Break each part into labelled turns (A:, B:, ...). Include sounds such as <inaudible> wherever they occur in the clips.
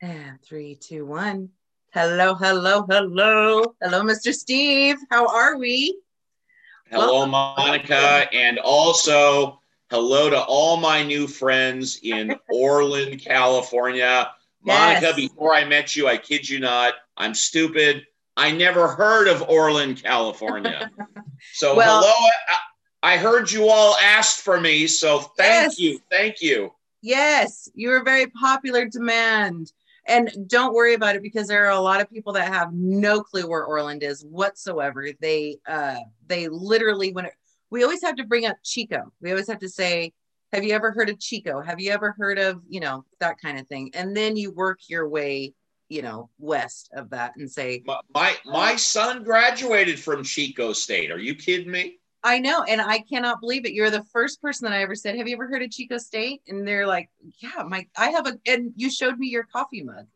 A: And three, two, one. Hello, hello, hello. Hello, Mr. Steve. How are we?
B: Hello, Monica. And also, hello to all my new friends in <laughs> Orland, California. Monica,
A: Yes.
B: before I met you, I kid you not, I'm stupid. I never heard of Orland, California. <laughs> So,
A: Well-
B: hello. I, I heard you all asked for me. So, thank
A: Yes.
B: you. Thank you.
A: Yes, you're a very popular demand. And don't worry about it because there are a lot of people that have no clue where Orland is whatsoever. They uh they literally when it, we always have to bring up Chico. We always have to say, have you ever heard of Chico? Have you ever heard of, you know, that kind of thing. And then you work your way, you know, west of that and say,
B: My, my, my son graduated from Chico State. Are you kidding me?
A: I know, and I cannot believe it. You're the first person that I ever said, "Have you ever heard of Chico State?" And they're like, "Yeah, my I have a." And you showed me your coffee mug.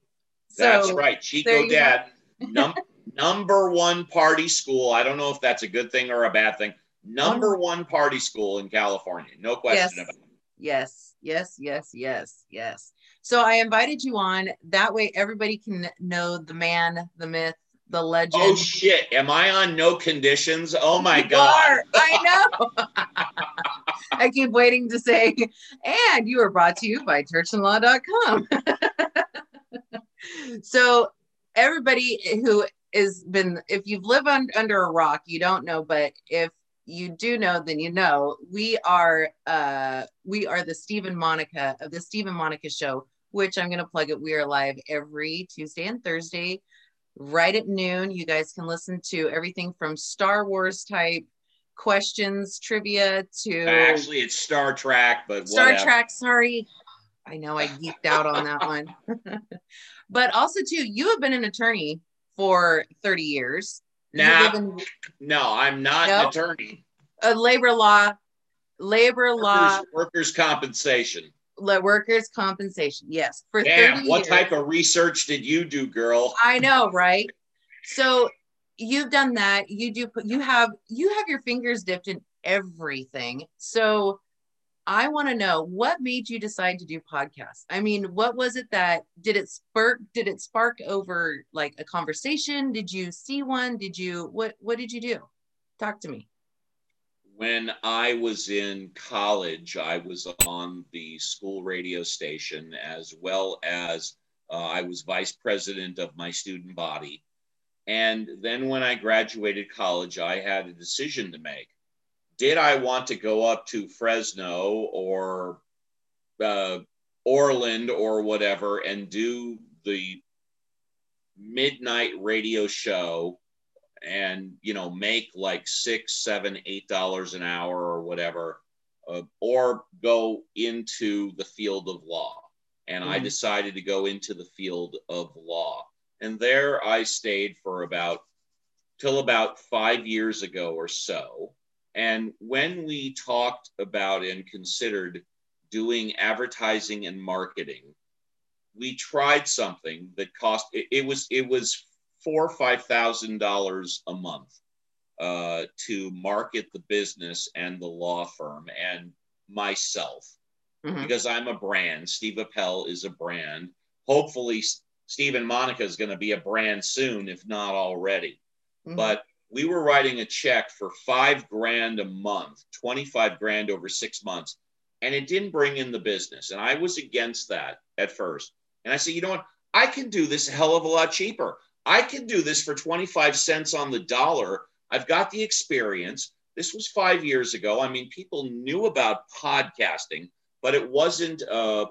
B: That's right. Chico. Dad, <laughs> num- number one party school. I don't know if that's a good thing or a bad thing. Number mm-hmm. one party school in California. No question
A: Yes.
B: about it.
A: Yes, yes, yes, yes, yes. So I invited you on. That way, everybody can know the man, the myth, the legend.
B: Oh shit. Am I on no conditions? Oh my
A: You
B: god.
A: are. <laughs> I know. <laughs> I keep waiting to say, and you are brought to you by churchandlaw.com. <laughs> so, everybody who has been, if you've lived un, under a rock, you don't know, but if you do know, then you know. We are, uh, we are the Stephen Monica of the Stephen Monica Show, which I'm going to plug it. We are live every Tuesday and Thursday right at noon. You guys can listen to everything from Star Wars type questions, trivia to
B: Actually, it's Star Trek, but
A: Star
B: whatever.
A: Trek. Sorry, I know I geeked out on that one. <laughs> but also, too, you have been an attorney for 30 years.
B: Nah.
A: in
B: No, I'm not an attorney.
A: a labor law, labor law,
B: Workers, workers compensation.
A: Workers' compensation. Yes, for
B: Damn,
A: 30
B: what
A: years.
B: type of research did you do, girl?
A: I know, right? So you've done that. You do put you have you have your fingers dipped in everything. So I want to know what made you decide to do podcasts. I mean, what was it that did it spark did it spark over like a conversation? Did you see one? Did you what what did you do? Talk to me.
B: When I was in college, I was on the school radio station as well as uh, I was vice president of my student body. And then when I graduated college, I had a decision to make. Did I want to go up to Fresno or uh, Orland or whatever and do the midnight radio show and you know make like six seven eight dollars an hour or whatever uh, or go into the field of law. And i
A: Mhm.
B: decided to go into the field of law. And there i stayed for about till about five years ago or so. And when we talked about and considered doing advertising and marketing we tried something that cost it, it was it was four or five thousand dollars a month uh, to market the business and the law firm and myself
A: Mhm.
B: because I'm a brand. Steve Appell is a brand. Hopefully, Steve and Monica is going to be a brand soon, if not already.
A: Mhm.
B: But we were writing a check for five grand a month, 25 grand over six months, and it didn't bring in the business. And I was against that at first. And I said, you know what? I can do this a hell of a lot cheaper. I can do this for 25 cents on the dollar. I've got the experience. This was five years ago. I mean, people knew about podcasting, but it wasn't a,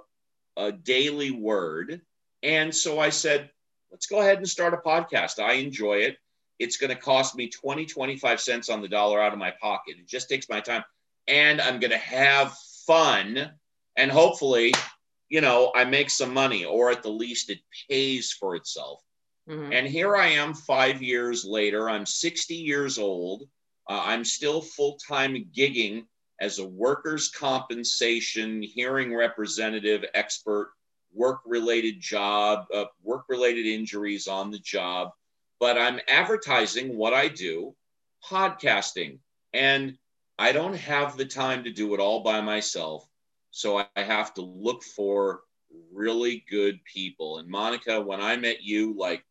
B: a daily word. And so I said, let's go ahead and start a podcast. I enjoy it. It's going to cost me 20, 25 cents on the dollar out of my pocket. It just takes my time. And I'm going to have fun. And hopefully, you know, I make some money, or at the least, it pays for itself.
A: Mhm.
B: And here I am five years later. I'm 60 years old. Uh, I'm still full time gigging as a workers' compensation hearing representative expert, work related job, uh, work related injuries on the job. But I'm advertising what I do, podcasting. And I don't have the time to do it all by myself. So I have to look for really good people. And Monica, when I met you like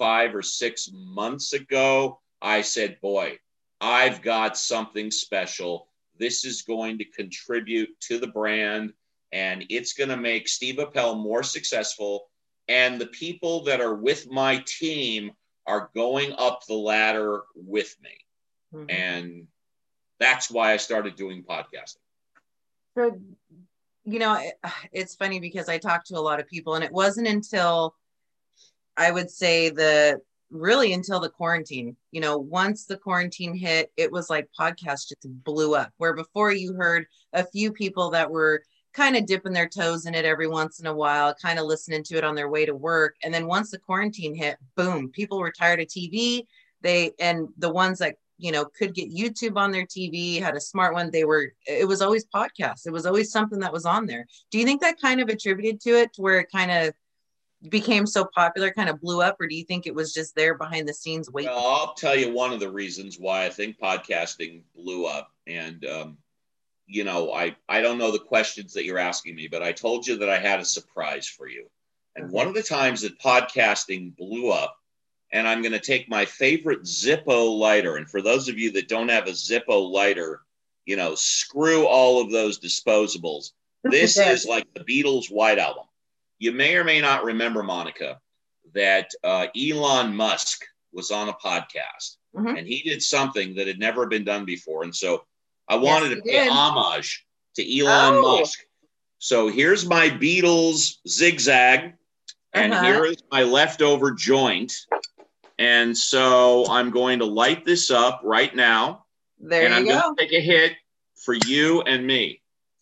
B: five or six months ago, I said, Boy, I've got something special. This is going to contribute to the brand and it's going to make Steve Appell more successful. And the people that are with my team are going up the ladder with me. Mm-hmm. And that's why I started doing podcasting.
A: So, you know, it, it's funny because I talked to a lot of people, and it wasn't until I would say the really until the quarantine. You know, once the quarantine hit, it was like podcast just blew up. Where before you heard a few people that were kind of dipping their toes in it every once in a while, kind of listening to it on their way to work. And then once the quarantine hit, boom, people were tired of TV. They and the ones that you know could get YouTube on their TV had a smart one. They were it was always podcasts. It was always something that was on there. Do you think that kind of attributed to it to where it kind of became so popular, kind of blew up, or do you think it was just there behind the scenes waiting?
B: Well, I'll tell you one of the reasons why I think podcasting blew up, and um, you know, I, I don't know the questions that you're asking me, but I told you that I had a surprise for you. And okay. one of the times that podcasting blew up, and I'm going to take my favorite Zippo lighter. And for those of you that don't have a Zippo lighter, you know, screw all of those disposables. This is like the Beatles' White Album. You may or may not remember, Monica, that uh, Elon Musk was on a podcast mm-hmm. and he did something that had never been done before. And so I wanted yes, to pay did. homage to Elon oh. Musk. So here's my Beatles zigzag, and uh-huh. here is my leftover joint. And so I'm going to light this up right now.
A: There
B: and
A: you
B: I'm
A: go.
B: going to take a hit for you and me.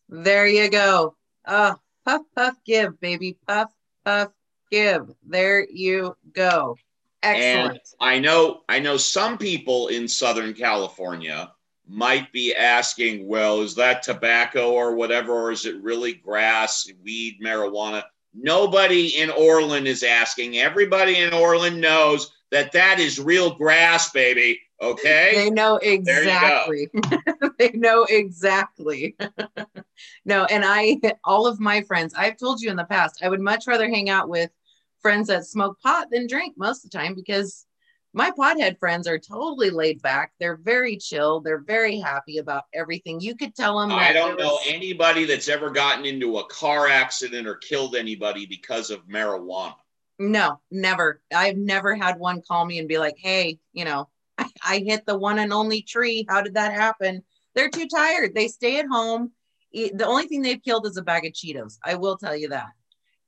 A: There you go. Oh, puff, puff, give, baby. Puff, puff, give. There you go. Excellent. And
B: I know, I know some people in Southern California might be asking, well, is that tobacco or whatever, or is it really grass, weed, marijuana? Nobody in Orland is asking. Everybody in Orland knows that that is real grass, baby. Okay.
A: They know exactly. <laughs> they know exactly. <laughs> no, and I, all of my friends, I've told you in the past, I would much rather hang out with friends that smoke pot than drink most of the time because my pothead friends are totally laid back. They're very chill. They're very happy about everything. You could tell them.
B: I don't know anybody that's ever gotten into a car accident or killed anybody because of marijuana.
A: No, never. I've never had one call me and be like, "Hey, you know, I, hit the one and only tree. How did that happen?" They're too tired. They stay at home. The only thing they've killed is a bag of Cheetos. I will tell you that.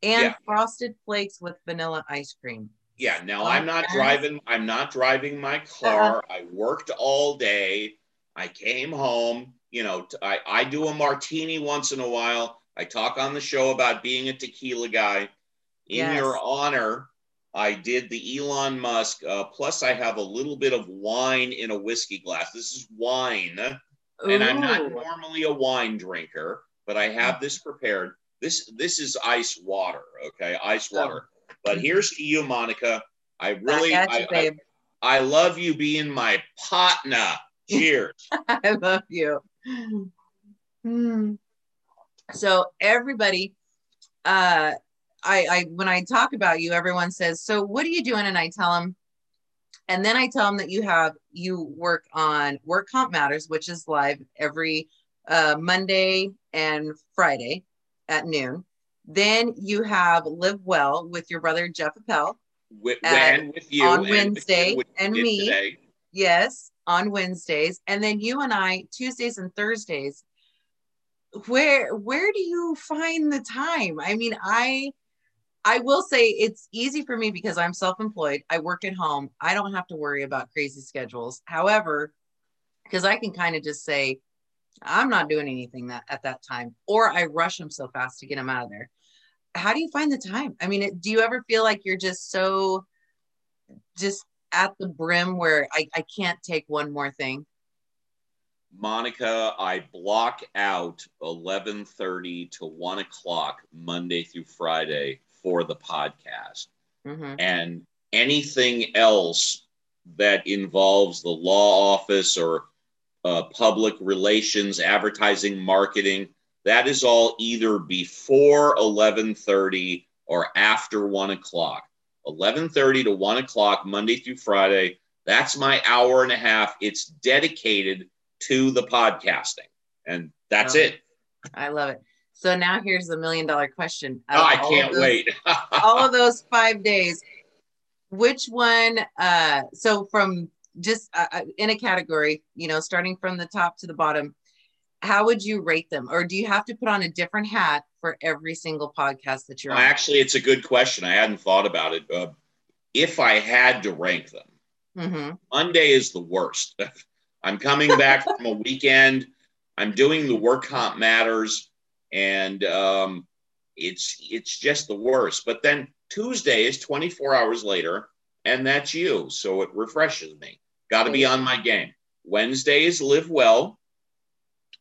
A: And yeah. frosted flakes with vanilla ice cream.
B: Yeah. Now I'm not driving. I'm not driving my car. Uh-huh. I worked all day. I came home. You know, I, I do a martini once in a while. I talk on the show about being a tequila guy. In yes. your honor, I did the Elon Musk. Uh, plus, I have a little bit of wine in a whiskey glass. This is wine, Ooh. and I'm not normally a wine drinker, but I have this prepared. This this is ice water. Okay, ice oh. water. Oh. But here's to you, Monica. I really, I, you, I, I, I, love you being my partner. Cheers. <laughs>
A: I love you. Hmm. So everybody, uh, I, I when I talk about you, everyone says, "So what are you doing?" And I tell them, and then I tell them that you have you work on Work Comp Matters, which is live every uh, Monday and Friday at noon. Then you have Live Well with your brother Jeff Appell.
B: With, and with you
A: on Wednesday with and me. Today. Yes, on Wednesdays, and then you and I Tuesdays and Thursdays. Where where do you find the time? I mean, I I will say it's easy for me because I'm self-employed. I work at home. I don't have to worry about crazy schedules. However, because I can kind of just say, I'm not doing anything that at that time, or I rush them so fast to get them out of there how do you find the time? I mean, do you ever feel like you're just so just at the brim where I, I can't take one more thing?
B: Monica, I block out 11:30 to 1 o'clock Monday through Friday for the podcast. Mm-hmm. And anything else that involves the law office or uh, public relations, advertising, marketing, that is all either before 11:30 or after one o'clock. 11:30 to one o'clock Monday through Friday. That's my hour and a half. It's dedicated to the podcasting, and that's it.
A: I love it. So now here's the million dollar question.
B: Oh, I can't
A: those-
B: wait. <laughs>
A: all of those five days, which one? Uh, so from just uh, uh, in a category, you know, starting from the top to the bottom, how would you rate them? Or do you have to put on a different hat for every single podcast that you're
B: Well,
A: on?
B: actually, it's a good question. I hadn't thought about it. Uh, if I had to rank them,
A: hmm
B: Monday is the worst. <laughs> I'm coming back from a weekend. I'm doing the work comp matters, and um, it's it's just the worst. But then Tuesday is 24 hours later, and that's you, so it refreshes me. Got to be on my game. Wednesday is live well,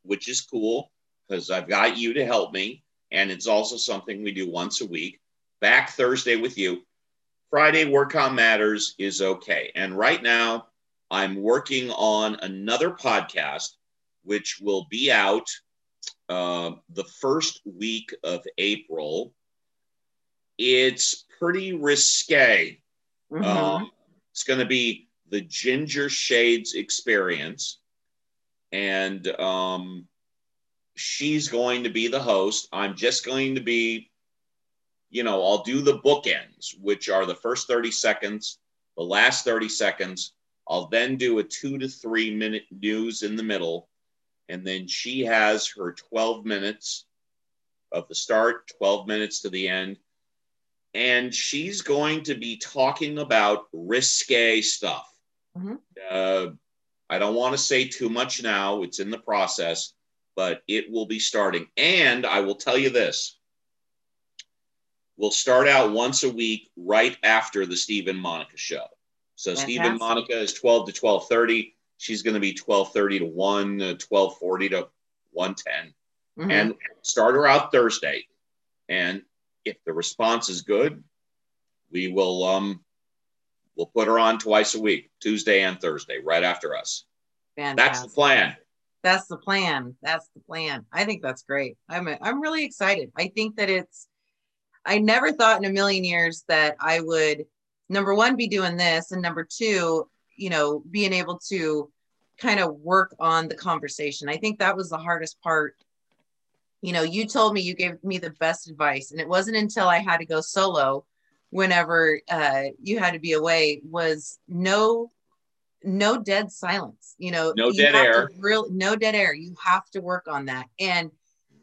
B: which is cool because I've got you to help me, and it's also something we do once a week. Back Thursday with you. Friday work on matters is okay, and right now I'm working on another podcast, which will be out uh, the first week of April. It's pretty risque.
A: Mhm.
B: Um, it's going to be the Ginger Shades Experience, and um, she's going to be the host. I'm just going to be, you know, I'll do the bookends, which are the first 30 seconds, the last 30 seconds. I'll then do a two to three minute news in the middle, and then she has her 12 minutes of the start, 12 minutes to the end and she's going to be talking about risque stuff.
A: Mhm.
B: Uh, I don't want to say too much now, it's in the process, but it will be starting. And I will tell you this we'll start out once a week right after the Stephen Monica show. So Stephen
A: Fantastic.
B: Monica is 12 to 12:30. She's going to be 12:30 to 1, uh, 12:40 to 110
A: Mhm.
B: and start her out Thursday. And if the response is good, we will um we'll put her on twice a week, Tuesday and Thursday, right after us. That's the plan.
A: That's the plan. That's the plan. I think that's great. I'm I'm really excited. I think that it's I never thought in a million years that I would number one be doing this and number two, you know, being able to kind of work on the conversation. I think that was the hardest part. You know, you told me you gave me the best advice and it wasn't until I had to go solo whenever uh you had to be away was no no dead silence you know
B: No
A: you
B: dead air.
A: real no dead air you have to work on that and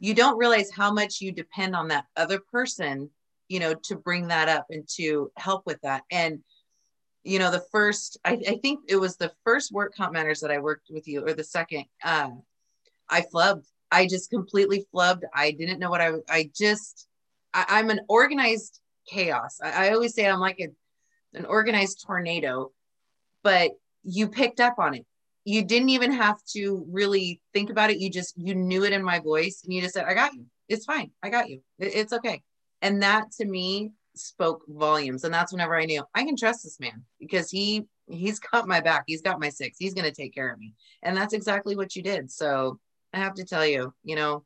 A: you don't realize how much you depend on that other person you know to bring that up and to help with that and you know the first i, I think it was the first work comp matters that i worked with you or the second uh, i flubbed. I just completely flubbed. I didn't know what i i just I, i'm an organized chaos. I, I always say i'm like a, an organized tornado but you picked up on it. You didn't even have to really think about it. You just you knew it in my voice and you just said i got you. It's fine. I got you. It- it's okay. And that to me spoke volumes and that's whenever i knew i can trust this man because he he's got my back. He's got my six. He's going to take care of me. And that's exactly what you did. So i have to tell you you know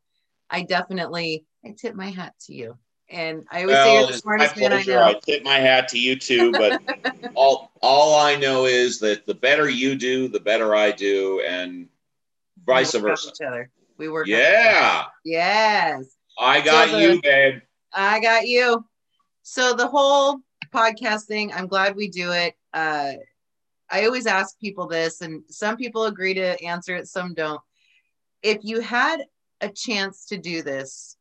A: i definitely i tip my hat to you. And i always say you're the smartest man i know.
B: I tip my hat to you too, but <laughs> all all I know is that the better you do, the better I do, and vice
A: we
B: versa.
A: each other. We work.
B: Yeah,
A: yes.
B: I got you, babe.
A: I got you. So the whole podcast thing, I'm glad we do it. Uh, I always ask people this, and some people agree to answer it, some don't. If you had a chance to do this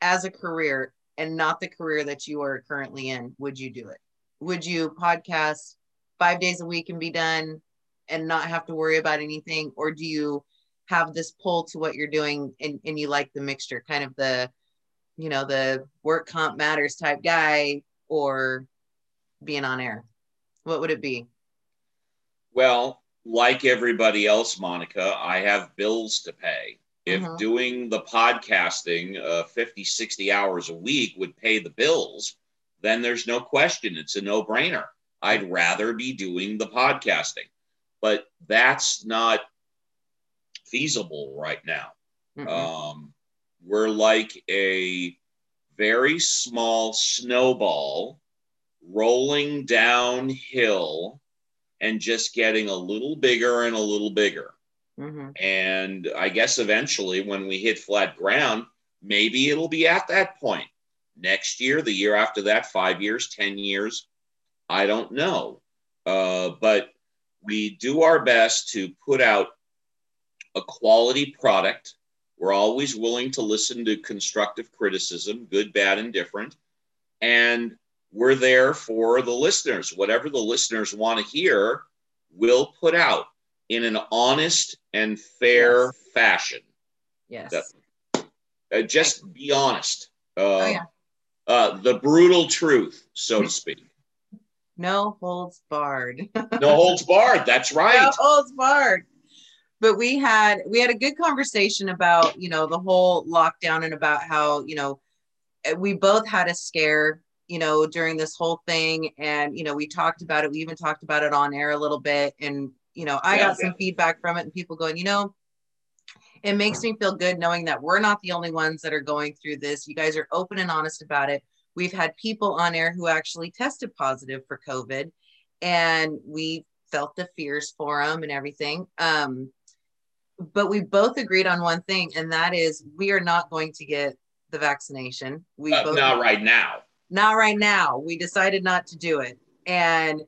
A: as a career and not the career that you are currently in, would you do it? Would you podcast five days a week and be done and not have to worry about anything? Or do you have this pull to what you're doing and, and you like the mixture, kind of the you know, the work comp matters type guy or being on air? What would it be?
B: Well, like everybody else, Monica, I have bills to pay. If
A: Mhm.
B: doing the podcasting uh, 50, 60 hours a week would pay the bills, then there's no question. It's a no brainer. I'd rather be doing the podcasting, but that's not feasible right now.
A: Mm-mm.
B: Um, we're like a very small snowball rolling downhill and just getting a little bigger and a little bigger. Mm-hmm. And I guess eventually, when we hit flat ground, maybe it'll be at that point. Next year, the year after that, five years, 10 years, I don't know. Uh, but we do our best to put out a quality product. We're always willing to listen to constructive criticism, good, bad, and different. And we're there for the listeners. Whatever the listeners want to hear, we'll put out in an honest and fair yes. fashion.
A: Yes.
B: uh, just be honest. Uh, oh, yeah. Uh, the brutal truth, so to speak. <laughs>
A: No holds barred.
B: no holds barred. That's right. No
A: holds barred. But we had we had a good conversation about you know the whole lockdown and about how you know we both had a scare you know during this whole thing. And you know we talked about it. We even talked about it on air a little bit. And you know i yeah, got yeah. some feedback from it and people going you know it makes me feel good knowing that we're not the only ones that are going through this. You guys are open and honest about it. We've had people on air who actually tested positive for covid and we felt the fears for them and everything. Um, but we both agreed on one thing and that is we are not going to get the vaccination we
B: uh, both not right now
A: not right now we decided not to do it and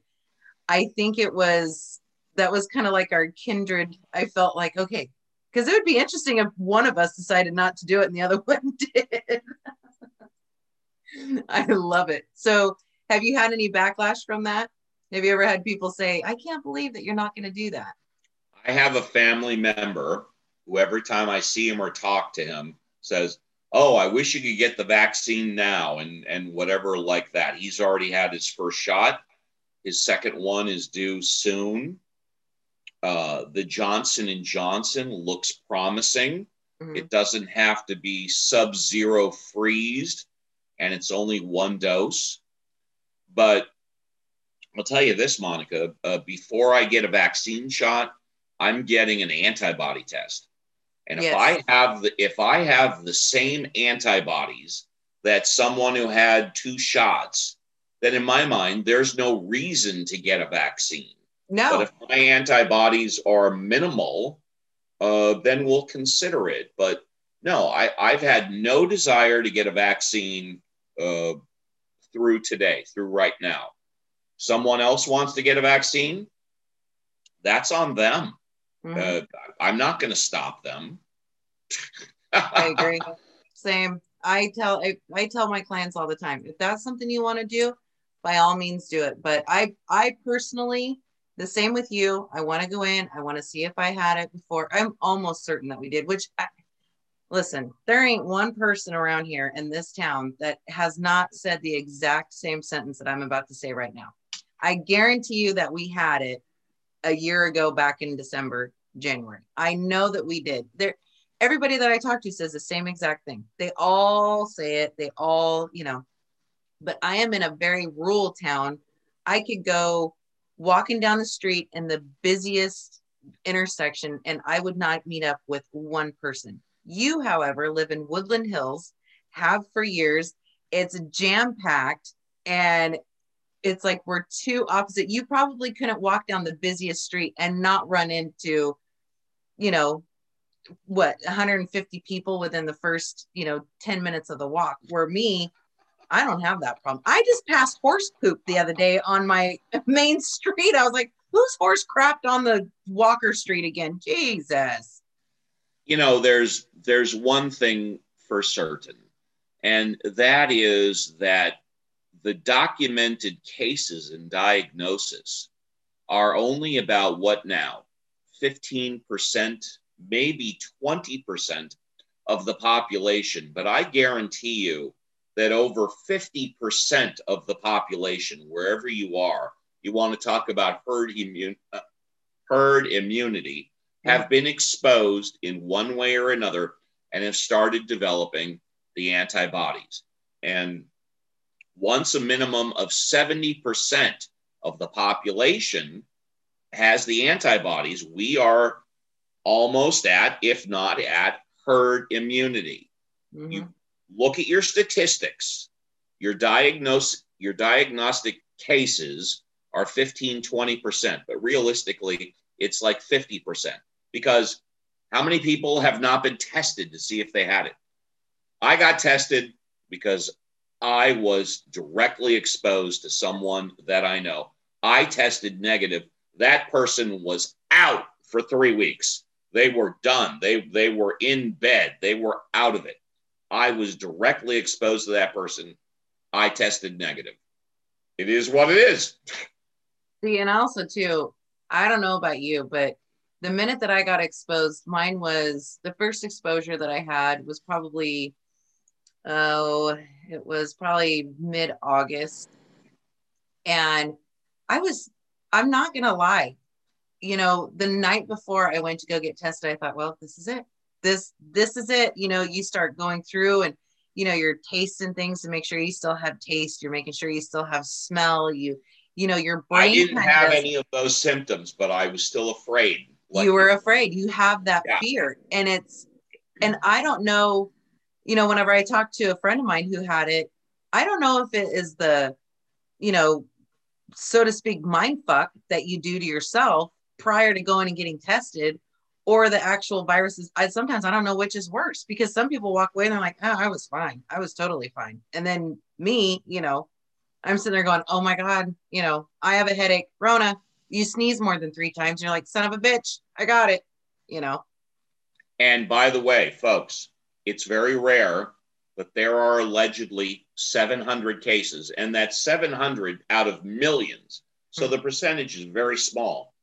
A: i think it was that was kind of like our kindred. I felt like, okay, because it would be interesting if one of us decided not to do it and the other <laughs> one did. <laughs> I love it. So, have you had any backlash from that? Have you ever had people say, I can't believe that you're not going to do that?
B: I have a family member who, every time I see him or talk to him, says, Oh, I wish you could get the vaccine now and, and whatever like that. He's already had his first shot. His second one is due soon. Uh, the Johnson and Johnson looks promising. Mm-hmm. It doesn't have to be sub-zero freezed, and it's only one dose. But I'll tell you this, Monica. Uh, before I get a vaccine shot, I'm getting an antibody test, and yes. if I have the if I have the same antibodies that someone who had two shots, then in my mind, there's no reason to get a vaccine.
A: No.
B: But if my antibodies are minimal, uh, then we'll consider it. But no, I, I've had no desire to get a vaccine uh, through today, through right now. Someone else wants to get a vaccine, that's on them. Mm-hmm. Uh, I'm not going to stop them.
A: I agree. <laughs> Same. I tell I, I tell my clients all the time if that's something you want to do, by all means do it. But I I personally the same with you. I want to go in. I want to see if I had it before. I'm almost certain that we did, which I, listen, there ain't one person around here in this town that has not said the exact same sentence that I'm about to say right now. I guarantee you that we had it a year ago back in December, January. I know that we did. There everybody that I talk to says the same exact thing. They all say it. They all, you know, but I am in a very rural town. I could go walking down the street in the busiest intersection and I would not meet up with one person. You, however, live in Woodland Hills, have for years. It's jam packed and it's like we're two opposite. You probably couldn't walk down the busiest street and not run into, you know, what 150 people within the first, you know, 10 minutes of the walk. Where me, I don't have that problem. I just passed horse poop the other day on my <laughs> main street. I was like, whose horse crapped on the Walker Street again? Jesus.
B: You know, there's there's one thing for certain, and that is that the documented cases and diagnosis are only about what now? 15%, maybe 20% of the population. But I guarantee you that over 50% of the population, wherever you are, you want to talk about herd, immune, uh, herd immunity, have been exposed in one way or another and have started developing the antibodies. And once a minimum of 70% of the population has the antibodies, we are almost at, if not at, herd immunity.
A: Mhm.
B: You look at your statistics. Your diagnose your diagnostic cases are 15, 20%, but realistically, it's like 50% because how many people have not been tested to see if they had it? I got tested because I was directly exposed to someone that I know. I tested negative. That person was out for three weeks. They were done. They they were in bed. They were out of it. I was directly exposed to that person. I tested negative. It is what it is.
A: See, and also too, I don't know about you, but the minute that I got exposed, mine was the first exposure that I had was probably, oh, it was probably mid August. And I was, I'm not going to lie, you know, the night before I went to go get tested, I thought, well, this is it. This, this is it. You know, you start going through and, you know, you're tasting things to make sure you still have taste. You're making sure you still have smell. You, you know, your brain.
B: I didn't have
A: does-
B: any of those symptoms, but I was still afraid. Like-
A: you were afraid you have that
B: Yeah.
A: fear and it's mm-hmm. and i don't know you know whenever i talked to a friend of mine who had it i don't know if it is the you know so to speak mind fuck that you do to yourself prior to going and getting tested or the actual viruses. I sometimes i don't know which is worse because some people walk away and they're like oh i was fine. I was totally fine. And then me you know i'm sitting there going oh my god you know i have a headache. Rona you sneeze more than three times. You're like son of a bitch i got it you know?
B: And by the way, folks, it's very rare, but there are allegedly 700 cases, and that's 700 out of millions. So the percentage is very small.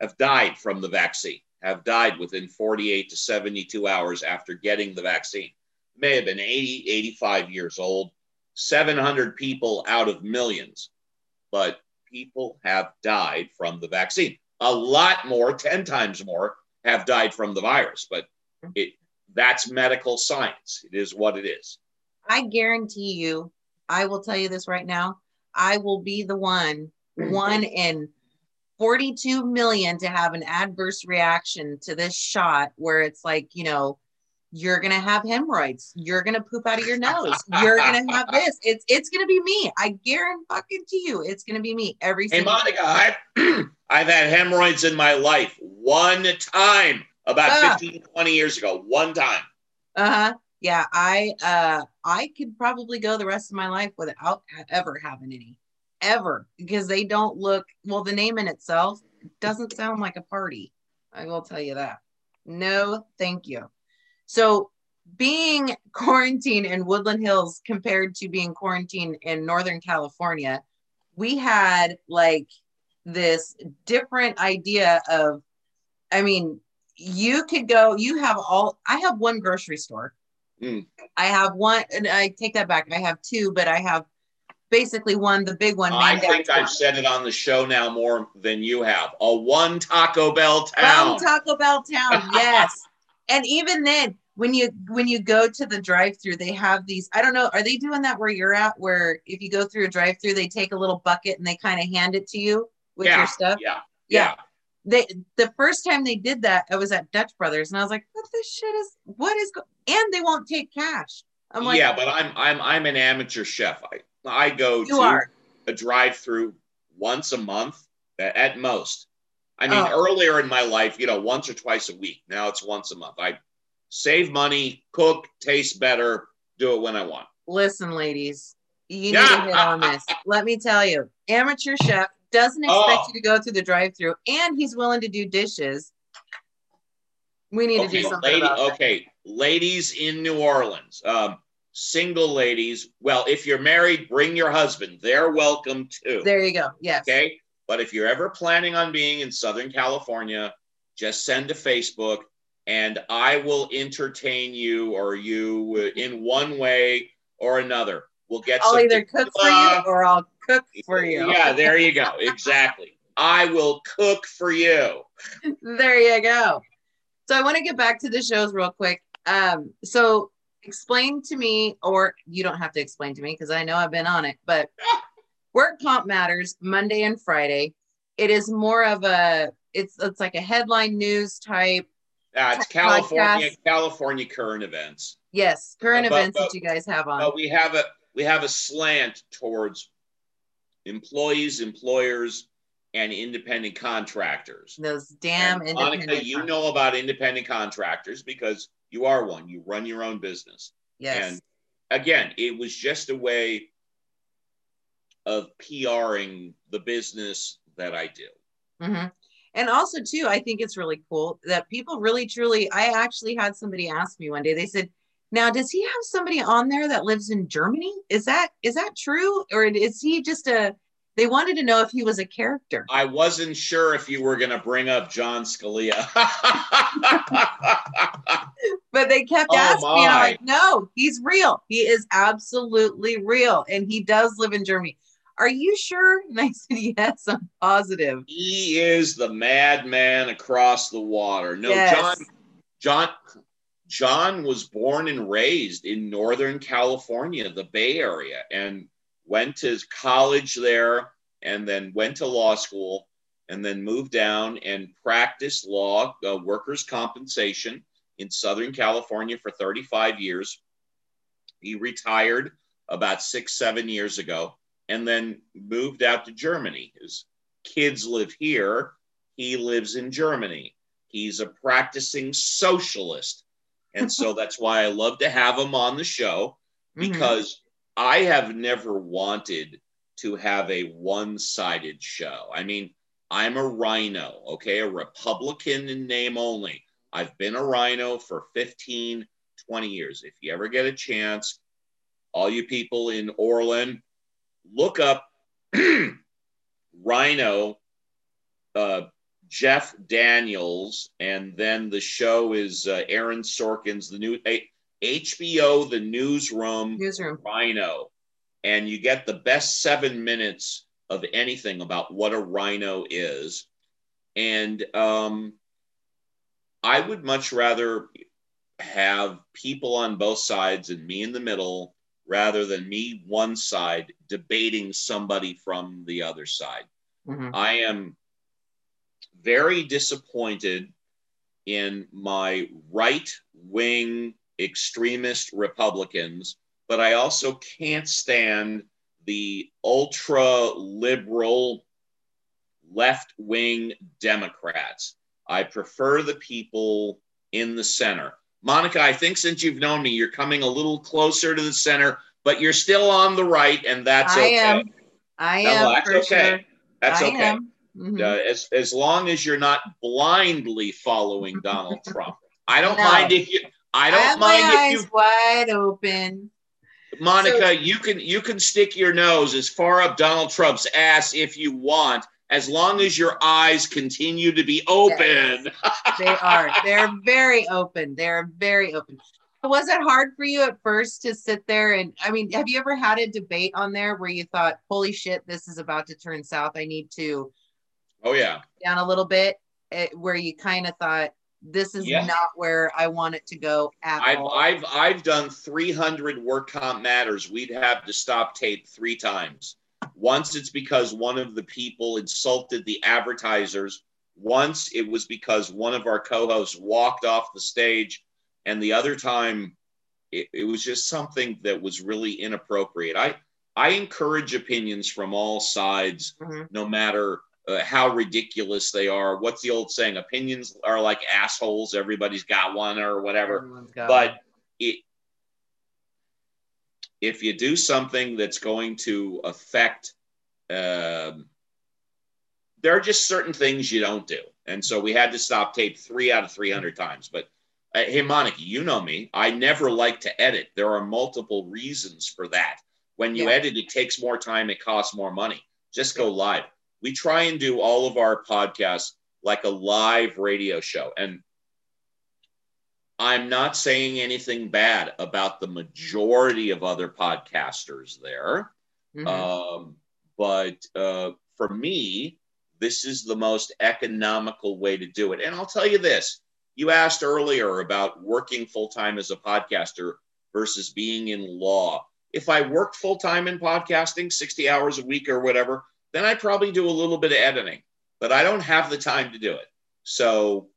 B: Have died from the vaccine, have died within 48 to 72 hours after getting the vaccine. May have been 80, 85 years old. 700 people out of millions, but people have died from the vaccine. A lot more, 10 times more, have died from the virus, but it that's medical science. It is what it is.
A: I guarantee you, I will tell you this right now. I will be the one, mm-hmm. one in 42 million to have an adverse reaction to this shot where it's like, you know, you're gonna have hemorrhoids, you're gonna poop out of your nose, you're gonna have <laughs> this. It's it's gonna be me. I guarantee fucking to you, it's gonna be me every
B: Hey,
A: single
B: Monica, I, <clears throat> I've had hemorrhoids in my life one time about
A: Ah.
B: 15, 20 years ago. One time.
A: Uh-huh. Yeah, I uh I could probably go the rest of my life without ever having any. Ever. Because they don't look well, the name in itself doesn't sound like a party. I will tell you that. No, thank you. So being <laughs> quarantined in Woodland Hills compared to being quarantined in Northern California, we had like this different idea of, I mean, you could go, you have all, I have one grocery store.
B: Mm.
A: I have one, and I take that back. I have two, but I have basically one, the big one.
B: I think I've said it on the show now more than you have. A one Taco Bell town.
A: Taco Bell town, <laughs> yes. and even then, when you when you go to the drive-through, they have these. I don't know, are they doing that where you're at? Where if you go through a drive-through, they take a little bucket and they kind of hand it to you with
B: yeah,
A: your stuff.
B: yeah,
A: Yeah. They the first time they did that, I was at Dutch Brothers, and I was like, "What this shit is? What is?" Go-? And they won't take cash. I'm like,
B: yeah, but I'm I'm I'm an amateur chef. I I go to
A: are.
B: a drive-through once a month at most. I mean,
A: Oh.
B: earlier in my life, you know, once or twice a week. Now it's once a month. I save money, cook, taste better, do it when I want.
A: Listen, ladies, you need to hit on this. Let me tell you, amateur chef doesn't expect
B: Oh.
A: you to go through the drive-through, and he's willing to do dishes. We need to do something
B: lady,
A: about that.
B: okay, ladies in New Orleans, um, single ladies. Well, if you're married, bring your husband. They're welcome too.
A: There you go. Yes.
B: Okay. But if you're ever planning on being in Southern California, just send to Facebook and I will entertain you or you in one way or another. We'll get
A: I'll either cook for you or I'll cook for you.
B: Yeah, there you go. Exactly. I will cook for you.
A: there you go. So I want to get back to the shows real quick. Um, so explain to me, or you don't have to explain to me because I know I've been on it, but <laughs> work comp matters Monday and Friday. It is more of a it's it's like a headline news type.
B: Uh, it's
A: Podcast.
B: California, California current events.
A: Yes, current
B: But-
A: events
B: but-
A: that you guys have on.
B: But we have a we have a slant towards employees, employers, and independent contractors.
A: Those damn
B: And
A: independent.
B: Monica, you know about independent contractors because you are one. You run your own business.
A: Yes.
B: And again, it was just a way of PRing the business that I do.
A: hmm And also, too, I think it's really cool that people really, truly. I actually had somebody ask me one day. They said, "Now, does he have somebody on there that lives in Germany? Is that is that true, or is he just a?" They wanted to know if he was a character.
B: I wasn't sure if you were going to bring up John Scalia. <laughs>
A: But they kept
B: Oh,
A: asking me, and I'm
B: my.
A: like, "No, he's real. He is absolutely real, and he does live in Germany." Are you sure? And I said, "Yes, I'm positive."
B: he is the madman across the water. No,
A: Yes.
B: John John John was born and raised in Northern California, the Bay Area, and went to college there and then went to law school and then moved down and practiced law, uh, workers' compensation in Southern California for 35 years. He retired about six, seven years ago and then moved out to Germany. His kids live here. He lives in Germany. He's a practicing socialist. And so <laughs> that's why I love to have him on the show
A: Mhm.
B: because I have never wanted to have a one sided show. I mean, I'm a rhino, okay, a Republican in name only. I've been a rhino for 15, 20 years. If you ever get a chance, all you people in Orland, look up <clears throat> Rhino, uh, Jeff Daniels, and then the show is uh, Aaron Sorkin's the new a, HBO, the newsroom,
A: newsroom.
B: Rhino, and you get the best seven minutes of anything about what a rhino is. And um, I would much rather have people on both sides and me in the middle rather than me one side debating somebody from the other side.
A: Mhm.
B: I am very disappointed in my right wing extremist Republicans, but I also can't stand the ultra liberal left wing Democrats. I prefer the people in the center. Monica, I think since you've known me, you're coming a little closer to the center, but you're still on the right, and that's
A: I
B: okay.
A: am. I
B: No,
A: am.
B: that's okay.
A: Sure.
B: That's
A: I
B: okay.
A: am. Mhm.
B: Uh, as, as long as you're not blindly following Donald <laughs> Trump. I don't
A: No.
B: mind if you I
A: I
B: don't
A: have
B: mind
A: my
B: if
A: eyes
B: you
A: wide open.
B: Monica,
A: So-
B: you can you can stick your nose as far up Donald Trump's ass if you want, as long as your eyes continue to be open.
A: They are. <laughs> They're very open. They're very open. Was it hard for you at first to sit there and I mean, have you ever had a debate on there where you thought, "Holy shit, this is about to turn south. I need to
B: Oh yeah.
A: down a little bit." eh, where you kind of thought, "This is not where I want it to go at
B: I've
A: all."
B: I've I've done 300 work comp matters. We'd have to stop tape three times. Once it's because one of the people insulted the advertisers. Once it was because one of our co-hosts walked off the stage, and the other time it, it was just something that was really inappropriate. I I encourage opinions from all sides,
A: Mhm.
B: no matter uh, how ridiculous they are. What's the old saying? Opinions are like assholes. Everybody's got one or whatever. But it, if you do something that's going to affect um, there are just certain things you don't do. And so we had to stop tape three out of 300 times. But uh, hey monica you know me. I never like to edit. There are multiple reasons for that. When you
A: Yeah.
B: edit it takes more time. It costs more money. Just go live we try and do all of our podcasts like a live radio show and I'm not saying anything bad about the majority of other podcasters there.
A: Mhm.
B: Um, but uh, for me, this is the most economical way to do it. And I'll tell you this you asked earlier about working full time as a podcaster versus being in law. If I worked full time in podcasting, 60 hours a week or whatever, then I'd probably do a little bit of editing, but I don't have the time to do it. So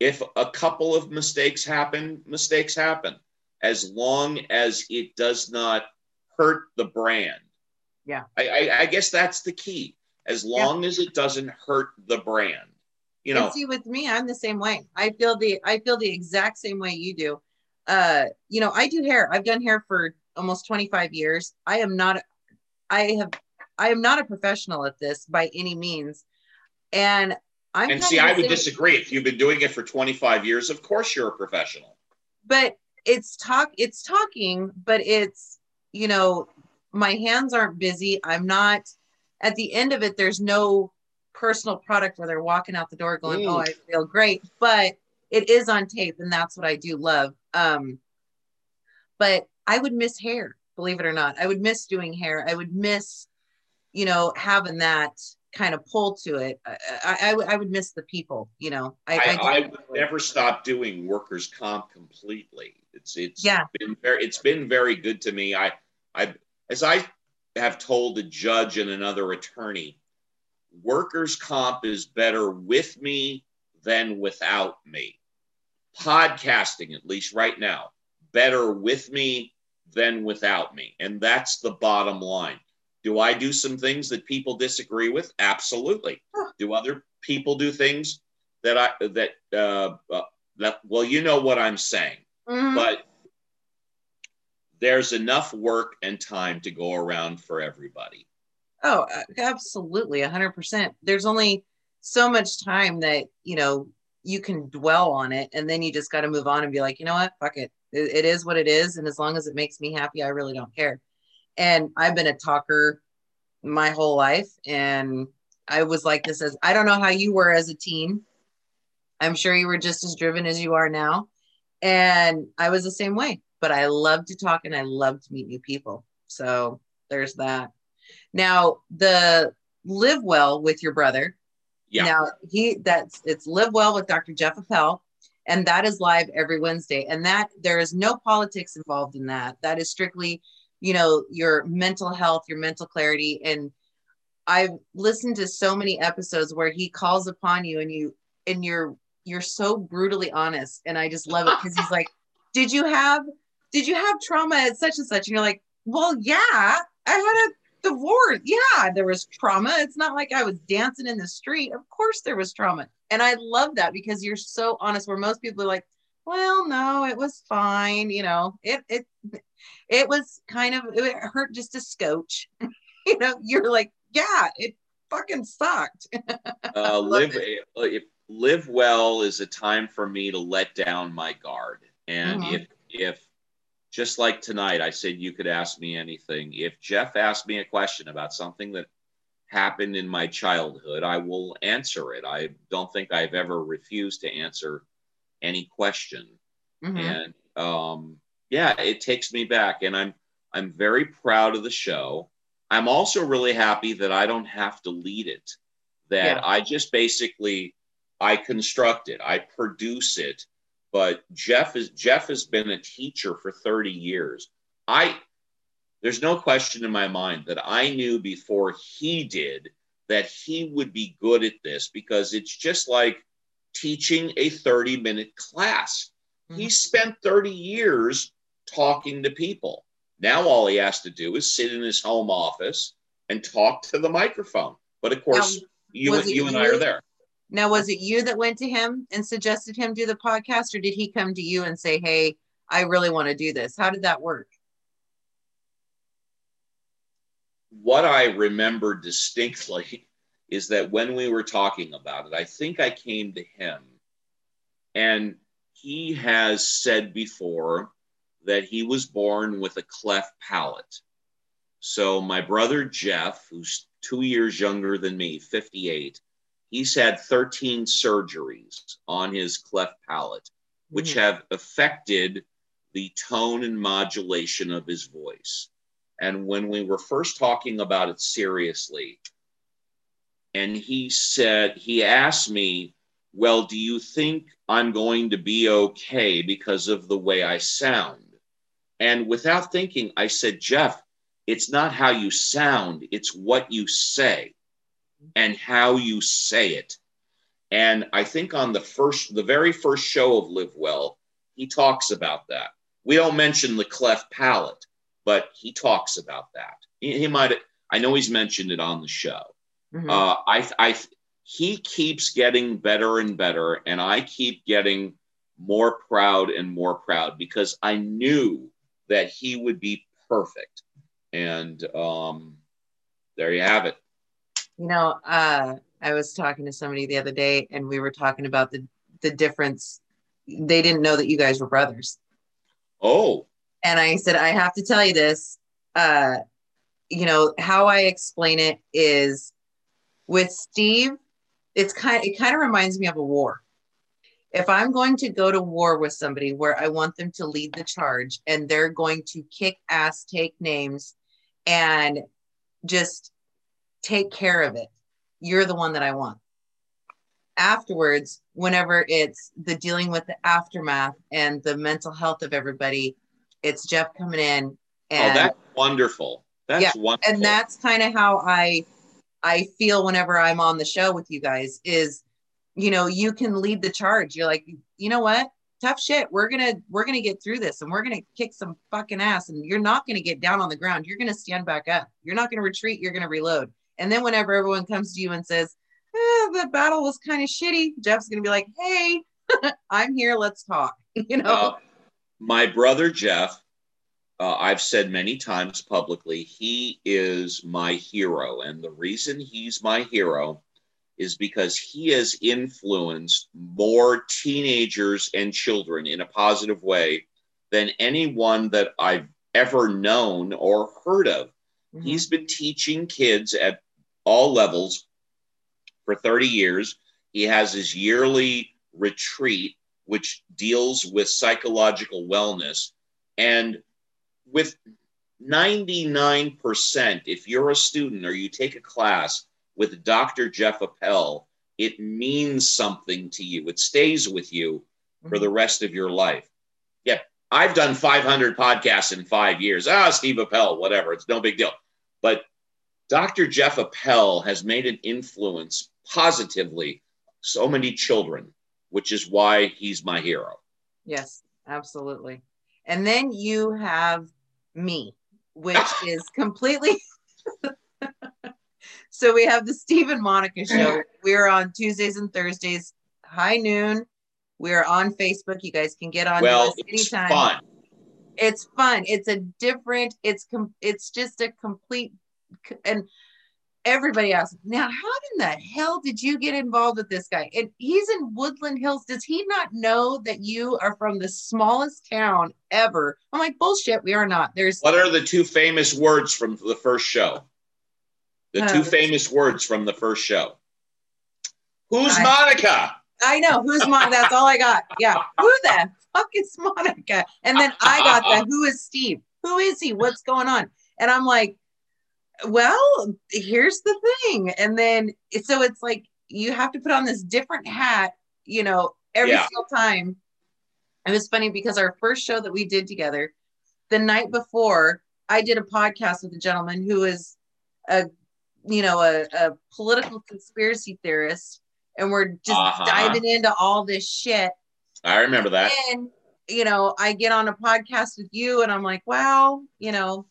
B: if a couple of mistakes happen, mistakes happen. as long as it does not hurt the brand.
A: Yeah.
B: I, I, I guess that's the key. As long yeah. as it doesn't hurt the brand. You know, and
A: see with me, I'm the same way. I feel the I feel the exact same way you do. Uh, you know, I do hair. I've done hair for almost 25 years. I am not I have I am not a professional at this by any means. And I'm
B: And see, I would disagree. If you've been doing it for 25 years, of course you're a professional.
A: But it's talk it's talking, but it's you know, my hands aren't busy. I'm not at the end of it, there's no personal product where they're walking out the door going, mm. Oh, I feel great. But it is on tape, and that's what I do love. Um, but I would miss hair, believe it or not. I would miss doing hair. I would miss, you know, having that kind of pull to it. I, I, I would miss the people, you know.
B: I, I, I, would never stop doing workers' comp completely. It's it's
A: yeah.
B: been very it's been very good to me. I I as I have told a judge and another attorney, workers' comp is better with me than without me. Podcasting, at least right now, better with me than without me. And that's the bottom line. Do I do some things that people disagree with? Absolutely. Do other people do things that I that uh, uh that well, you know what I'm saying. Mm-hmm. But there's enough work and time to go around for everybody.
A: Oh, absolutely, 100%. There's only so much time that, you know, you can dwell on it and then you just got to move on and be like, you know what? Fuck it. it. It is what it is and as long as it makes me happy, I really don't care. And I've been a talker my whole life and I was like this as I don't know how you were as a teen. I'm sure you were just as driven as you are now. And I was the same way but I love to talk and I love to meet new people. So there's that. Now the live well with your brother. Yeah. Now he that's it's live well with Dr. Jeff Appell, and that is live every Wednesday. And that there is no politics involved in that. That is strictly, you know, your mental health, your mental clarity. And I've listened to so many episodes where he calls upon you and you and you're you're so brutally honest. And I just love it because he's like, <laughs> Did you have did you have trauma at such and such? And you're like, well, yeah, I had a divorce. Yeah, there was trauma. It's not like I was dancing in the street. Of course there was trauma. And I love that because you're so honest where most people are like, well, no, it was fine. You know, it, it, it was kind of, it hurt just a scotch. <laughs> you know, you're like, yeah, it fucking sucked. <laughs>
B: uh, live, if, live well is a time for me to let down my guard. And mm-hmm. if, if just like tonight, I said you could ask me anything. If Jeff asked me a question about something that happened in my childhood, I will answer it. I don't think I've ever refused to answer any question. Mm-hmm. And um, yeah, it takes me back, and I'm I'm very proud of the show. I'm also really happy that I don't have to lead it. That yeah. I just basically I construct it, I produce it, but Jeff is Jeff has been a teacher for 30 years. I there's no question in my mind that I knew before he did that he would be good at this because it's just like teaching a 30 minute class. Mm-hmm. He spent 30 years talking to people. Now all he has to do is sit in his home office and talk to the microphone. But of course, now, you, you and I are there.
A: Now, was it you that went to him and suggested him do the podcast, or did he come to you and say, Hey, I really want to do this? How did that work?
B: What I remember distinctly is that when we were talking about it, I think I came to him and he has said before that he was born with a cleft palate. So my brother Jeff, who's two years younger than me, 58, he's had 13 surgeries on his cleft palate, which mm-hmm. have affected the tone and modulation of his voice. And when we were first talking about it seriously, and he said, he asked me, Well, do you think I'm going to be okay because of the way I sound? And without thinking, I said, Jeff, it's not how you sound, it's what you say and how you say it. And I think on the first, the very first show of Live Well, he talks about that. we don't mention the cleft palate, but he talks about that. He, he might. I know he's mentioned it on the show.
A: Mhm.
B: Uh, I, I, he keeps getting better and better, and I keep getting more proud and more proud because I knew that he would be perfect. And um, there you have it.
A: You know, uh, I was talking to somebody the other day, and we were talking about the the difference. They didn't know that you guys were brothers,
B: Oh,
A: and I said, I have to tell you this. Uh, you know how I explain it is with Steve. It's kind. It kind of reminds me of a war. If I'm going to go to war with somebody where I want them to lead the charge and they're going to kick ass, take names, and just take care of it, you're the one that I want. Afterwards, whenever it's the dealing with the aftermath and the mental health of everybody, it's Jeff coming in
B: oh,
A: and
B: that's wonderful. That's
A: Yeah,
B: wonderful.
A: and that's kind of how I I feel whenever I'm on the show with you guys is you know you can lead the charge. You're like you know what? Tough shit. We're gonna we're gonna get through this and we're gonna kick some fucking ass and you're not gonna get down on the ground. You're gonna stand back up. You're not gonna retreat. You're gonna reload. And then whenever everyone comes to you and says eh, the battle was kind of shitty jeff's gonna be like hey <laughs> i'm here. Let's talk. <laughs> You know?
B: Uh, my brother Jeff, uh, I've said many times publicly, he is my hero. And the reason he's my hero is because he has influenced more teenagers and children in a positive way than anyone that I've ever known or heard of.
A: Mhm.
B: He's been teaching kids at all levels for 30 years. He has his yearly retreat, which deals with psychological wellness. And with 99%, if you're a student or you take a class with Dr. Jeff Appell, it means something to you. It stays with you for the rest of your life. Yeah, I've done 500 podcasts in five years. Ah, Steve Appell, whatever. It's no big deal. But Dr. Jeff Appell has made an influence positively so many children, which is why he's my hero.
A: Yes, absolutely. And then you have me, which is completely. <laughs> so we have the Steve and Monica show. We're on Tuesdays and Thursdays, high noon. We're on Facebook. You guys can get on
B: well,
A: us
B: it's
A: anytime.
B: fun.
A: It's fun. It's a different. It's com- It's just a complete. And everybody asks now, how in the hell did you get involved with this guy? And he's in Woodland Hills. Does he not know that you are from the smallest town ever? I'm like, bullshit. We are not. There's
B: What are the two famous words from the first show? The
A: Uh,
B: two famous words from the first show. Who's
A: I-
B: Monica?
A: I know who's Monica. That's all I got. Yeah. Who the fuck is Monica? And then I got the who is Steve? Who is he? What's going on? And I'm like, well, here's the thing. And then so it's like you have to put on this different hat, you know, every
B: Yeah.
A: single time. It was funny because our first show that we did together, the night before, I did a podcast with a gentleman who is a you know a, a political conspiracy theorist and we're just
B: Uh-huh.
A: diving into all this shit
B: I remember that.
A: and you know i get on a podcast with you and i'm like wow you know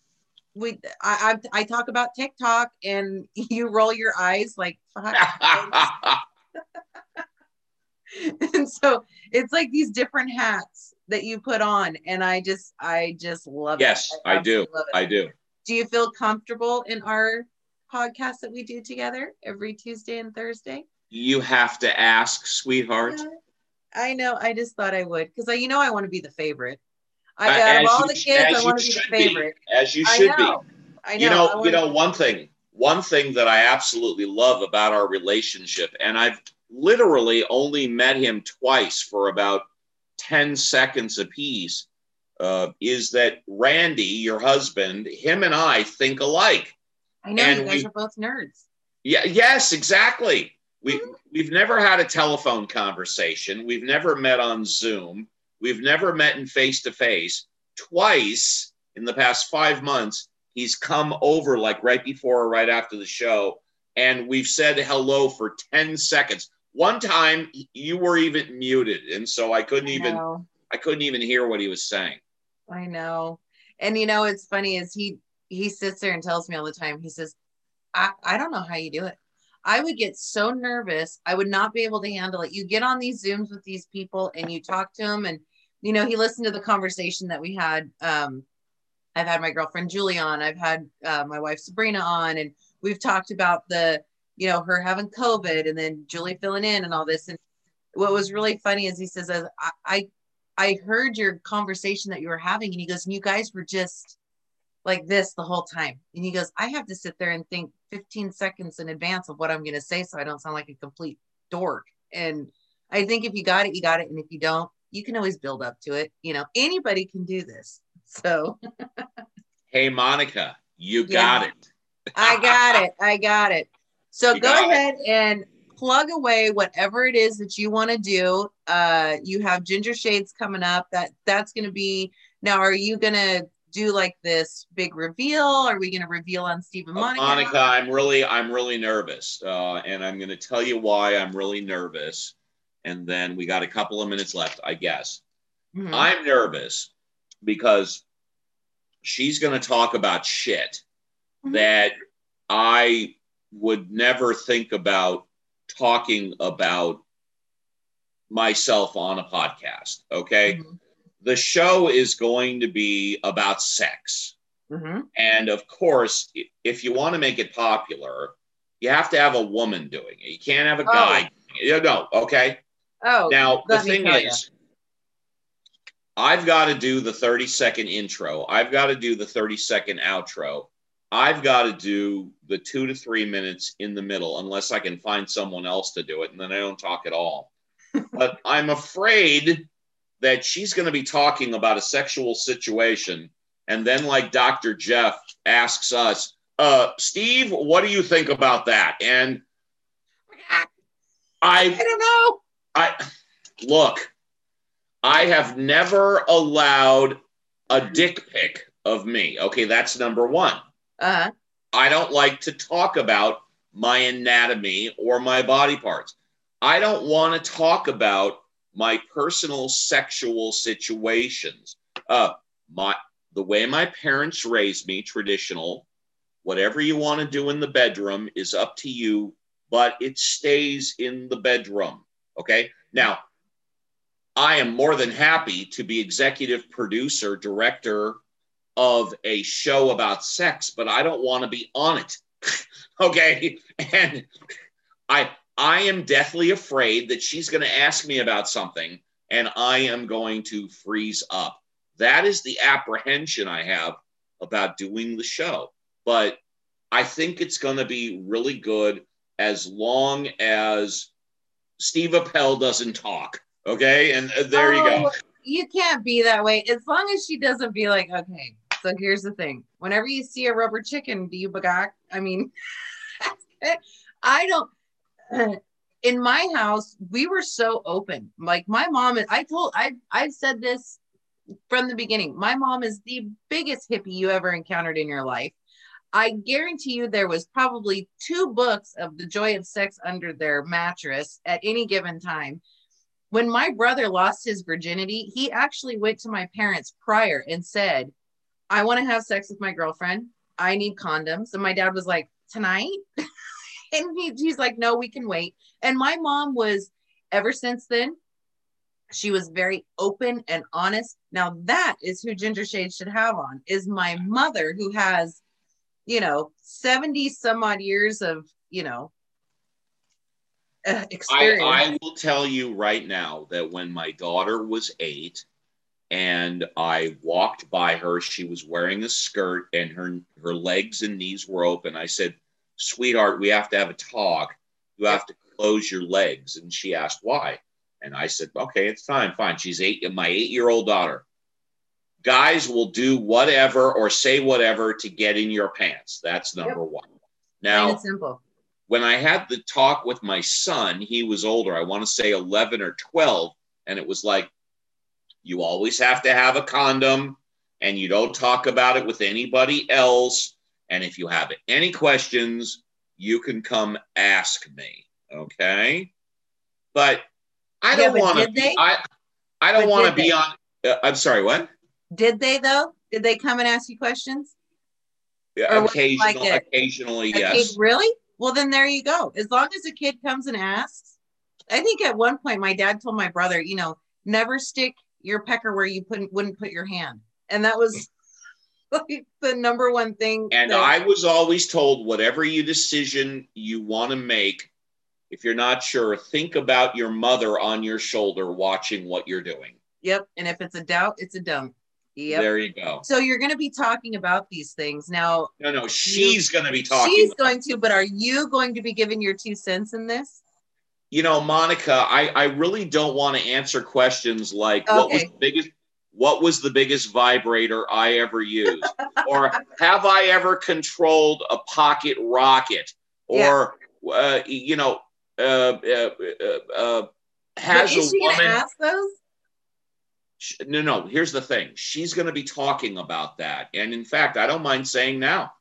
A: we i i, I talk about tiktok and <laughs> you roll your eyes like <laughs> and so it's like these different hats that you put on and i just i just love
B: yes,
A: it
B: I do.
A: love it.
B: I do.
A: do you feel comfortable in our podcast that we do together every tuesday and thursday
B: You have to ask, sweetheart.
A: Yeah, I know. I just thought I would because I, you know, I want to be the favorite. I,
B: as
A: all
B: you-
A: the kids, I want to be the
B: should be.
A: favorite.
B: As you
A: I
B: should be.
A: know. I know.
B: you know, you know, one thing, one thing that I absolutely love about our relationship, and I've literally only met him twice for about 10 seconds apiece, uh, is that Randy, your husband, him and I think alike.
A: I know
B: and
A: you guys
B: we-
A: are both nerds.
B: Yeah, yes, exactly. We we've never had a telephone conversation. We've never met on Zoom. We've never met in face to face. Twice in the past five months, he's come over like right before or right after the show, and we've said hello for 10 seconds. One time you were even muted, and so I couldn't even I couldn't even hear what he was saying.
A: I know. And you know, it's funny is he he sits there and tells me all the time, he says, I, I don't know how you do it. I would get so nervous. I would not be able to handle it. You get on these Zooms with these people and you talk to them. And, you know, he listened to the conversation that we had. Um, I've had my girlfriend Julie on, I've had uh, my wife Sabrina on, and we've talked about the, you know, her having COVID and then Julie filling in and all this. And what was really funny is he says, I, I, I heard your conversation that you were having, and he goes, and you guys were just like this the whole time. And he goes, I have to sit there and think 15 seconds in advance of what I'm going to say so I don't sound like a complete dork. And I think if you got it, you got it. And if you don't, you can always build up to it. You know, anybody can do this. So,
B: hey, Monica, you got yeah. it.
A: I got it. I got it. So you go ahead it. and plug away whatever it is that you want to do. Uh, you have Ginger Shades coming up. That that's going to be now. Are you going to do like this big reveal? Are we going to reveal on Stephen Monica?
B: Uh, Monica, I'm really, I'm really nervous, uh, and I'm going to tell you why I'm really nervous. And then we got a couple of minutes left, I guess. Mm-hmm. I'm nervous because she's going to talk about shit mm-hmm. that I would never think about talking about myself on a podcast. Okay. Mm-hmm the show is going to be about sex. Mm-hmm. And of course, if you want to make it popular, you have to have a woman doing it. You can't have a guy. Oh. You know, okay.
A: Oh,
B: now the thing is. I've got to do the 30 second intro. I've got to do the 30 second outro. I've got to do the two to three minutes in the middle, unless I can find someone else to do it, and then I don't talk at all. <laughs> but I'm afraid that she's going to be talking about a sexual situation. And then, like Dr. Jeff asks us, uh, Steve, what do you think about that? And I,
A: I don't know.
B: I look, I have never allowed a dick pic of me. Okay, that's number one.
A: Uh-huh.
B: I don't like to talk about my anatomy or my body parts. I don't want to talk about my personal sexual situations. Uh, my the way my parents raised me, traditional. Whatever you want to do in the bedroom is up to you, but it stays in the bedroom. Okay. Now, I am more than happy to be executive producer, director of a show about sex, but I don't want to be on it. <laughs> okay. And I I am deathly afraid that she's going to ask me about something and I am going to freeze up. That is the apprehension I have about doing the show. But I think it's going to be really good as long as Steve Appell doesn't talk. Okay. And uh, there oh, you go. Oh,
A: you can't be that way. As long as she doesn't be like, okay, so here's the thing. Whenever you see a rubber chicken, do you bagak? I mean, <laughs> I don't <clears throat> in my house, we were so open. Like my mom, I told I I've said this from the beginning. My mom is the biggest hippie you ever encountered in your life. I guarantee you there was probably two books of the joy of sex under their mattress at any given time. When my brother lost his virginity, he actually went to my parents prior and said, I want to have sex with my girlfriend. I need condoms. And my dad was like, Tonight? <laughs> and he, he's like, no, we can wait. And my mom was, ever since then, she was very open and honest. Now that is who Ginger Shade should have on. Is my mother who has, you know, seventy some odd years of, you know, uh, experience.
B: I, I will tell you right now that when my daughter was eight, and I walked by her, she was wearing a skirt, and her her legs and knees were open. I said, sweetheart, we have to have a talk. You have to close your legs. And she asked why. And I said, okay, it's fine, fine. She's eight, my eight year old daughter. Guys will do whatever or say whatever to get in your pants. That's number yep. one. Now,
A: simple.
B: when I had the talk with my son, he was older. I want to say 11 or 12. And it was like, you always have to have a condom and you don't talk about it with anybody else and if you have any questions, you can come ask me. Okay. But I don't yeah, want to. I I don't want to be on. Uh, I'm sorry. What?
A: Did they though? Did they come and ask you questions?
B: Yeah, occasionally,
A: like
B: occasionally,
A: A
B: yes.
A: kid, really? Well, then there you go. As long as a kid comes and asks, I think at one point my dad told my brother, you know, never stick your pecker where you put, wouldn't put your hand, and that was <laughs> like the number one thing.
B: And
A: that-
B: I was always told, whatever you decision you want to make, if you're not sure, think about your mother on your shoulder watching what you're doing.
A: yep. And if it's a doubt, it's a don't. Yep.
B: There you go.
A: So you're going to be talking about these things now.
B: No, no, she's going to be talking.
A: She's going to, but are you going to be giving your two cents in this?
B: you know, Monica, I, I really don't want to answer questions like what was the biggest what was the biggest vibrator I ever used? <laughs> or have I ever controlled a pocket rocket? Or uh, you know, uh, uh, uh, uh, has
A: But is
B: a
A: she
B: woman
A: ask those?
B: Sh- no no here's the thing she's going to be talking about that and in fact i don't mind saying now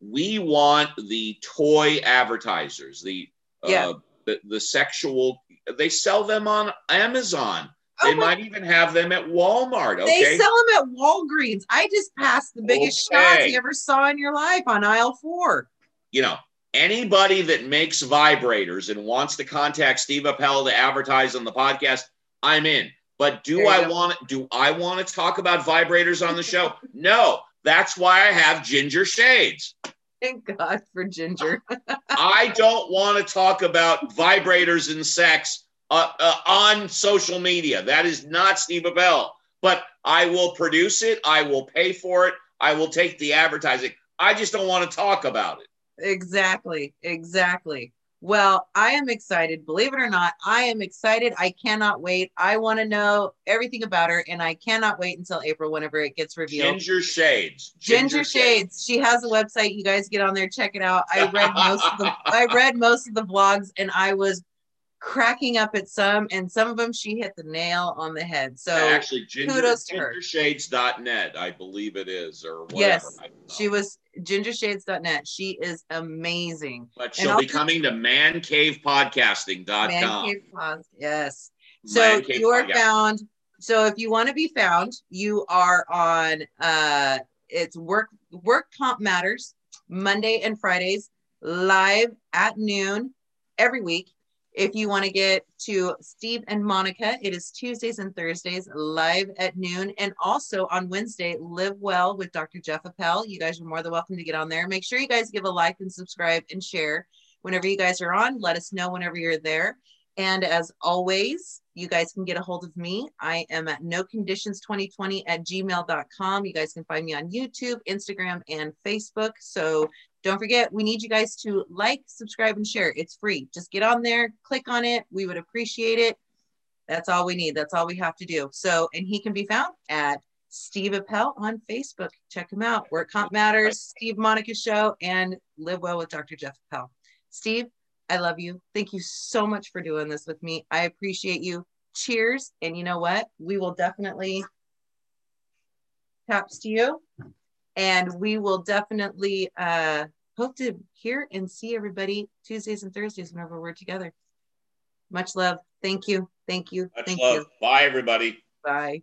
B: we want the toy advertisers the
A: Yeah.
B: uh, the, the sexual they sell them on amazon
A: Oh
B: they might even have them at walmart Okay?
A: They
B: okay
A: sell them at Walgreens. I just passed the biggest shots you ever saw in your life on aisle four.
B: you know anybody that makes vibrators and wants to contact steve appell to advertise on the podcast i'm in but do i
A: go.
B: want do i want to talk about vibrators on the show <laughs> no that's why i have ginger shades
A: Thank God for Ginger. <laughs>
B: I don't want to talk about vibrators and sex uh, uh, on social media. That is not Steve Appell. But I will produce it. I will pay for it. I will take the advertising. I just don't want to talk about it.
A: exactly. Exactly. Well, I am excited. Believe it or not, I am excited. I cannot wait. I want to know everything about her, and I cannot wait until April whenever it gets revealed.
B: Ginger Shades.
A: Ginger Shades. She has a website. You guys get on there, check it out. I read most of the <laughs> I read most of the vlogs and I was cracking up at some and some of them she hit the nail on the head. So
B: Actually, ginger,
A: kudos to her.
B: gingershades.net, I believe it is, or whatever.
A: Yes,
B: I don't know.
A: she was gingershades.net. She is amazing.
B: But she'll
A: I'll
B: be
A: put-
B: coming to mancavepodcasting.com.
A: Man Cave Pos- Yes. So you are found. So if you want to be found, you are on uh it's work work comp matters Monday and Fridays live at noon every week. If you want to get to Steve and Monica, it is Tuesdays and Thursdays live at noon. And also on Wednesday, Live Well with Dr. Jeff Appell. You guys are more than welcome to get on there. Make sure you guys give a like and subscribe and share whenever you guys are on. Let us know whenever you're there. And as always, you guys can get a hold of me. I am at no conditions 2020 at gmail.com. You guys can find me on YouTube, Instagram, and Facebook. So don't forget, we need you guys to like, subscribe, and share. It's free. Just get on there, click on it. We would appreciate it. That's all we need. That's all we have to do. So, and he can be found at Steve Appell on Facebook. Check him out. Work Comp Matters, Steve Monica Show, and Live Well with Dr. Jeff Appell. Steve, I love you. Thank you so much for doing this with me. I appreciate you. Cheers. And you know what? We will definitely taps to you. And we will definitely uh, hope to hear and see everybody Tuesdays and Thursdays whenever we're together. Much love. Thank you. Thank you.
B: Much
A: Thank
B: love.
A: you.
B: Bye, everybody.
A: Bye.